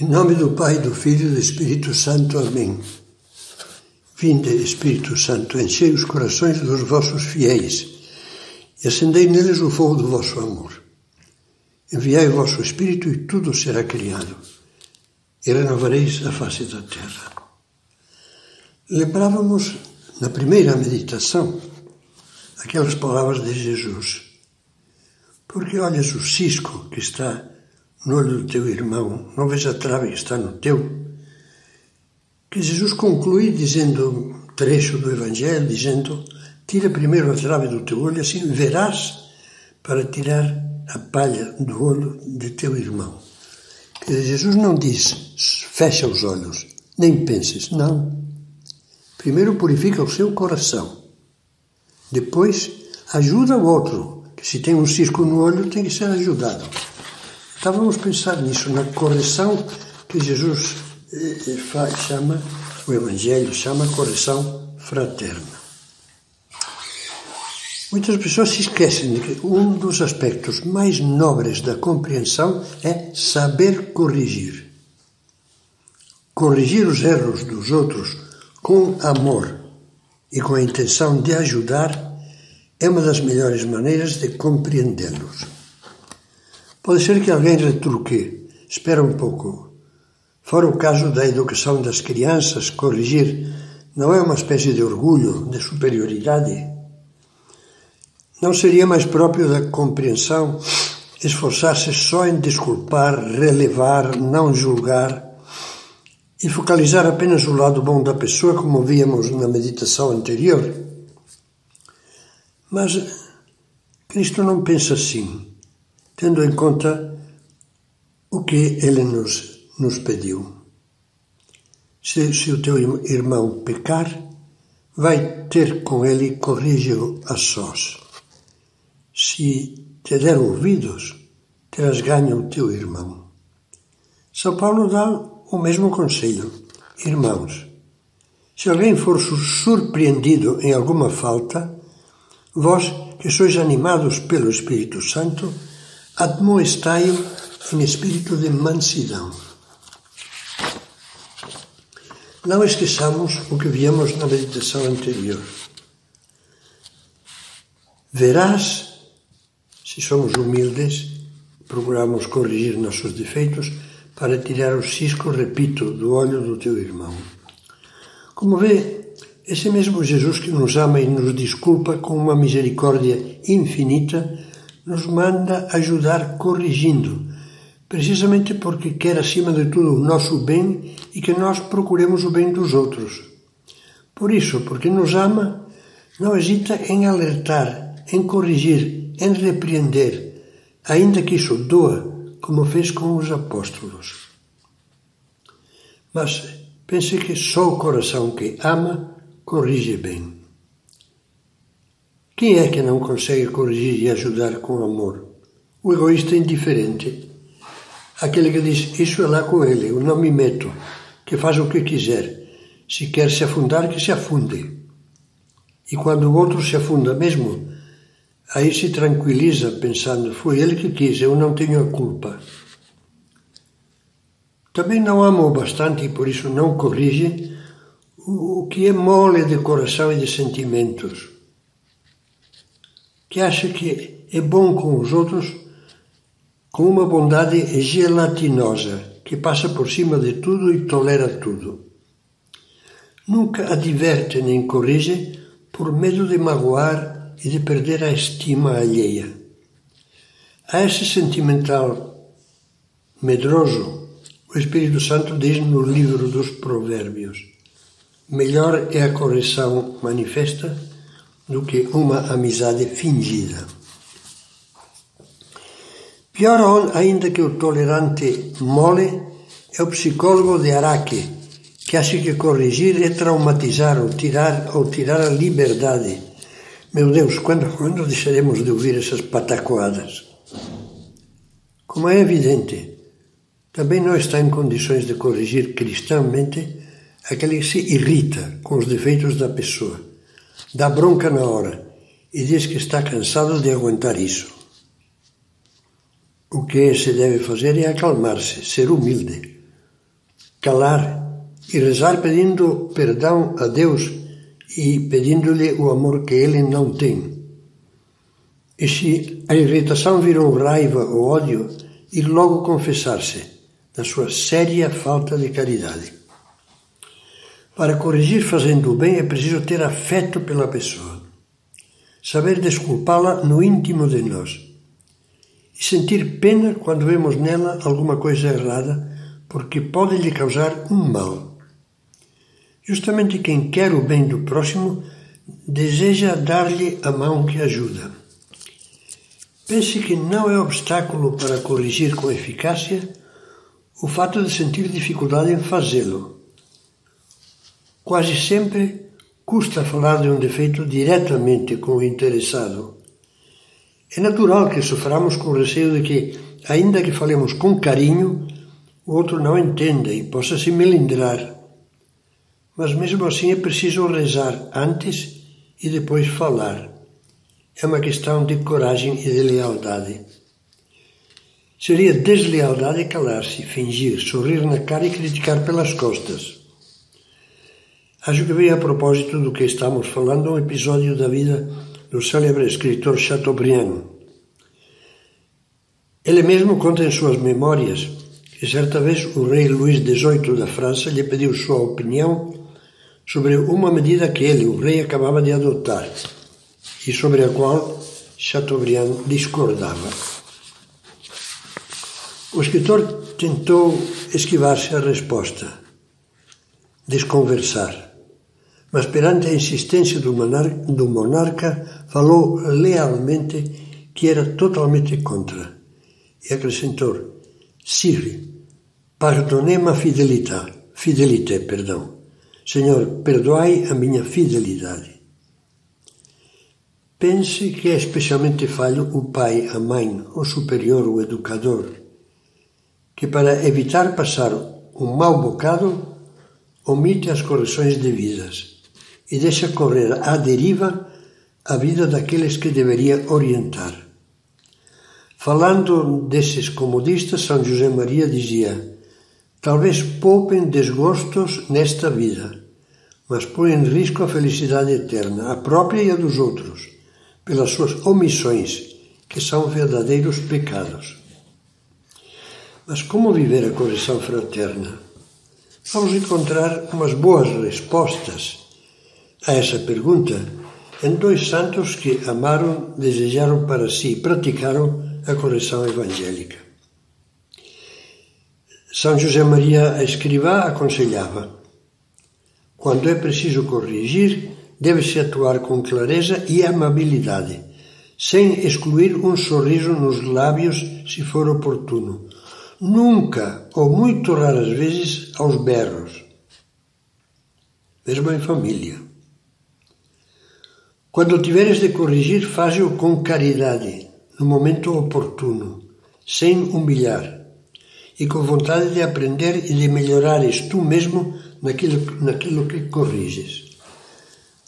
Em nome do Pai, do Filho e do Espírito Santo. Amém. Vinde, Espírito Santo, enchei os corações dos vossos fiéis e acendei neles o fogo do vosso amor. Enviai o vosso Espírito e tudo será criado, e renovareis a face da terra. Lembrávamos, na primeira meditação, aquelas palavras de Jesus. Porque olhas o cisco que está no olho do teu irmão, não vês a trave que está no teu. Que Jesus conclui dizendo trecho do Evangelho, dizendo: Tira primeiro a trave do teu olho, assim verás para tirar a palha do olho de teu irmão. Que Jesus não diz: fecha os olhos, nem penses. Não. Primeiro purifica o seu coração. Depois ajuda o outro, que se tem um cisco no olho tem que ser ajudado. Estávamos a pensar nisso, na correção que Jesus eh, eh chama, o Evangelho chama correção fraterna. Muitas pessoas se esquecem de que um dos aspectos mais nobres da compreensão é saber corrigir. Corrigir os erros dos outros com amor e com a intenção de ajudar é uma das melhores maneiras de compreendê-los. Pode ser que alguém retruque. Espera um pouco. Fora o caso da educação das crianças, corrigir não é uma espécie de orgulho, de superioridade? Não seria mais próprio da compreensão esforçar-se só em desculpar, relevar, não julgar e focalizar apenas o lado bom da pessoa, como víamos na meditação anterior? Mas Cristo não pensa assim tendo em conta o que ele nos, nos pediu. Se, se o teu irmão pecar, vai ter com ele corrige-o a sós. Se te der ouvidos, terás ganho o teu irmão. São Paulo dá o mesmo conselho. Irmãos, se alguém for surpreendido em alguma falta, vós que sois animados pelo Espírito Santo, admoestai-o em espírito de mansidão. Não esqueçamos o que víamos na meditação anterior. Verás, se somos humildes, procuramos corrigir nossos defeitos para tirar o cisco, repito, do olho do teu irmão. Como vê, esse mesmo Jesus que nos ama e nos desculpa com uma misericórdia infinita, nos manda ajudar corrigindo, precisamente porque quer acima de tudo o nosso bem e que nós procuremos o bem dos outros. Por isso, porque nos ama, não hesita em alertar, em corrigir, em repreender, ainda que isso doa, como fez com os apóstolos. Mas pense que só o coração que ama corrige bem. Quem é que não consegue corrigir e ajudar com amor? O egoísta indiferente. Aquele que diz, isso é lá com ele, eu não me meto, que faz o que quiser. Se quer se afundar, que se afunde. E quando o outro se afunda mesmo, aí se tranquiliza pensando, foi ele que quis, eu não tenho a culpa. Também não ama o bastante e por isso não corrige o que é mole de coração e de sentimentos que acha que é bom com os outros com uma bondade gelatinosa que passa por cima de tudo e tolera tudo. Nunca adverte nem corrige por medo de magoar e de perder a estima alheia. A esse sentimental medroso, o Espírito Santo diz no livro dos Provérbios: melhor é a correção manifesta do que uma amizade fingida. Pior ainda que o tolerante mole é o psicólogo de Araque, que acha que corrigir é traumatizar ou tirar, ou tirar a liberdade. Meu Deus, quando, quando deixaremos de ouvir essas patacoadas? Como é evidente, também não está em condições de corrigir cristãmente aquele que se irrita com os defeitos da pessoa dá bronca na hora e diz que está cansado de aguentar isso. O que se deve fazer é acalmar-se, ser humilde, calar e rezar pedindo perdão a Deus e pedindo-lhe o amor que ele não tem. E se a irritação virou raiva ou ódio, ir logo confessar-se da sua séria falta de caridade. Para corrigir fazendo o bem é preciso ter afeto pela pessoa, saber desculpá-la no íntimo de nós e sentir pena quando vemos nela alguma coisa errada, porque pode lhe causar um mal. Justamente quem quer o bem do próximo deseja dar-lhe a mão que ajuda. Pense que não é obstáculo para corrigir com eficácia o fato de sentir dificuldade em fazê-lo. Quase sempre custa falar de um defeito diretamente com o interessado. É natural que soframos com o receio de que, ainda que falemos com carinho, o outro não entenda e possa se melindrar. Mas mesmo assim é preciso rezar antes e depois falar. É uma questão de coragem e de lealdade. Seria deslealdade calar-se, fingir, sorrir na cara e criticar pelas costas. Acho que veio a propósito do que estamos falando um episódio da vida do célebre escritor Chateaubriand. Ele mesmo conta em suas memórias que certa vez o rei Luís XVIII da França lhe pediu sua opinião sobre uma medida que ele, o rei, acabava de adotar e sobre a qual Chateaubriand discordava. O escritor tentou esquivar-se a resposta, desconversar, mas perante a insistência do monarca, do monarca falou lealmente que era totalmente contra e acrescentou: pardonnez ma fidelità, fidelité, perdão. Senhor, perdoai a minha fidelidade. Pense que é especialmente falho o pai, a mãe, o superior, o educador, que para evitar passar um mau bocado, omite as correções devidas e deixa correr à deriva a vida daqueles que deveria orientar. Falando desses comodistas, São José Maria dizia: Talvez poupem desgostos nesta vida, mas põem em risco a felicidade eterna, a própria e a dos outros pelas suas omissões, que são verdadeiros pecados. Mas como viver a correção fraterna? Vamos encontrar umas boas respostas a essa pergunta em dois santos que amaram, desejaram para si e praticaram a correção evangélica. São José Maria Escrivá aconselhava: quando é preciso corrigir, deve-se atuar com clareza e amabilidade, sem excluir um sorriso nos lábios se for oportuno. Nunca, ou muito raras vezes, aos berros. Mesmo em família. Quando tiveres de corrigir, faz-o com caridade, no momento oportuno, sem humilhar, e com vontade de aprender e de melhorares tu mesmo naquilo, naquilo que corriges.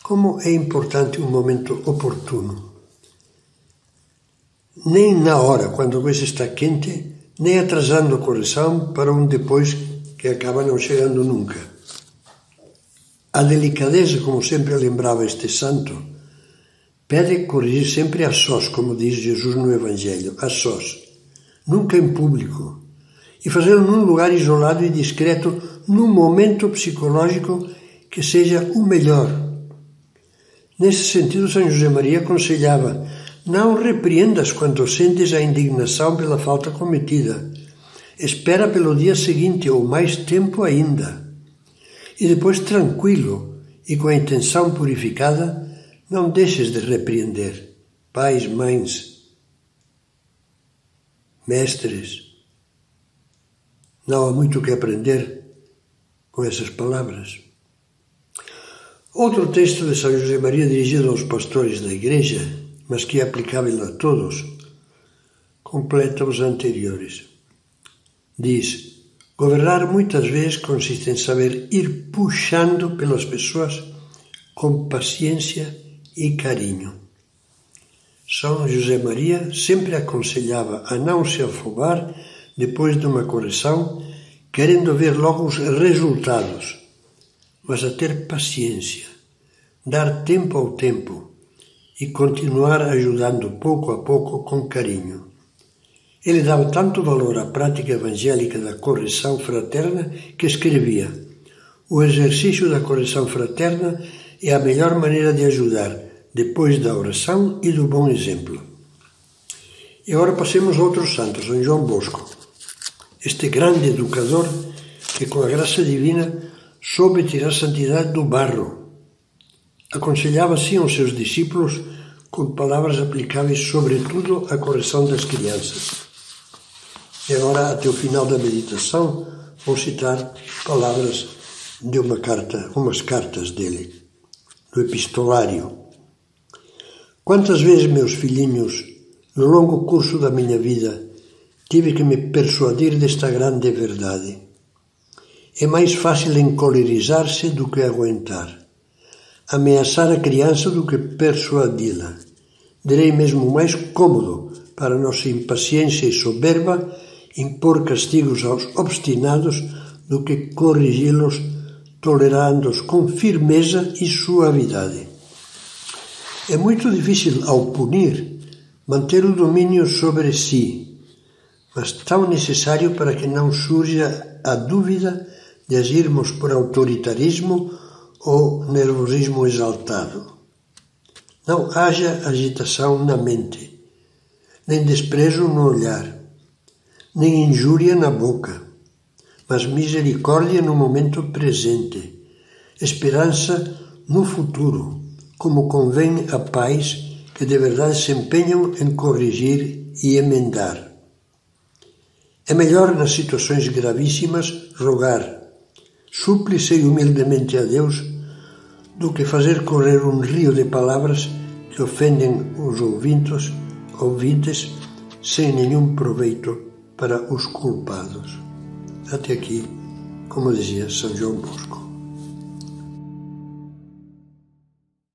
Como é importante um momento oportuno. Nem na hora, quando a coisa está quente, nem atrasando a correção para um depois que acaba não chegando nunca. A delicadeza, como sempre lembrava este santo, pede corrigir sempre a sós, como diz Jesus no Evangelho, a sós, nunca em público, e fazê-lo num lugar isolado e discreto, num momento psicológico que seja o melhor Nesse sentido, São José Maria aconselhava: não repreendas quando sentes a indignação pela falta cometida. Espera pelo dia seguinte ou mais tempo ainda. E depois, tranquilo e com a intenção purificada, não deixes de repreender. Pais, mães, mestres, não há muito que aprender com essas palavras. Outro texto de São José Maria dirigido aos pastores da Igreja, mas que é aplicável a todos, completa os anteriores. Diz: Governar muitas vezes consiste em saber ir puxando pelas pessoas com paciência e carinho. São José Maria sempre aconselhava a não se afobar depois de uma correção querendo ver logo os resultados, mas a ter paciência, dar tempo ao tempo e continuar ajudando pouco a pouco com carinho. Ele dava tanto valor à prática evangélica da correção fraterna que escrevia: O exercício da correção fraterna é a melhor maneira de ajudar, depois da oração e do bom exemplo. E agora passemos a outros santos, São João Bosco, este grande educador que, com a graça divina, soube tirar santidade do barro. Aconselhava assim aos seus discípulos com palavras aplicáveis sobretudo à correção das crianças. E agora, até o final da meditação, vou citar palavras de uma carta, umas cartas dele, do epistolário. Quantas vezes, meus filhinhos, no longo curso da minha vida, tive que me persuadir desta grande verdade. É mais fácil encolerizar-se do que aguentar, ameaçar a criança do que persuadi-la. Direi mesmo mais cômodo para nossa impaciência e soberba impor castigos aos obstinados do que corrigi-los tolerando-os com firmeza e suavidade. É muito difícil, ao punir, manter o domínio sobre si, mas tão necessário para que não surja a dúvida de agirmos por autoritarismo ou nervosismo exaltado. Não haja agitação na mente, nem desprezo no olhar, nem injúria na boca, mas misericórdia no momento presente, esperança no futuro, como convém a pais que de verdade se empenham em corrigir e emendar. É melhor nas situações gravíssimas rogar, súplice e humildemente a Deus, do que fazer correr um rio de palavras que ofendem os ouvintes, ouvintes sem nenhum proveito para os culpados. Até aqui, como dizia São João Bosco.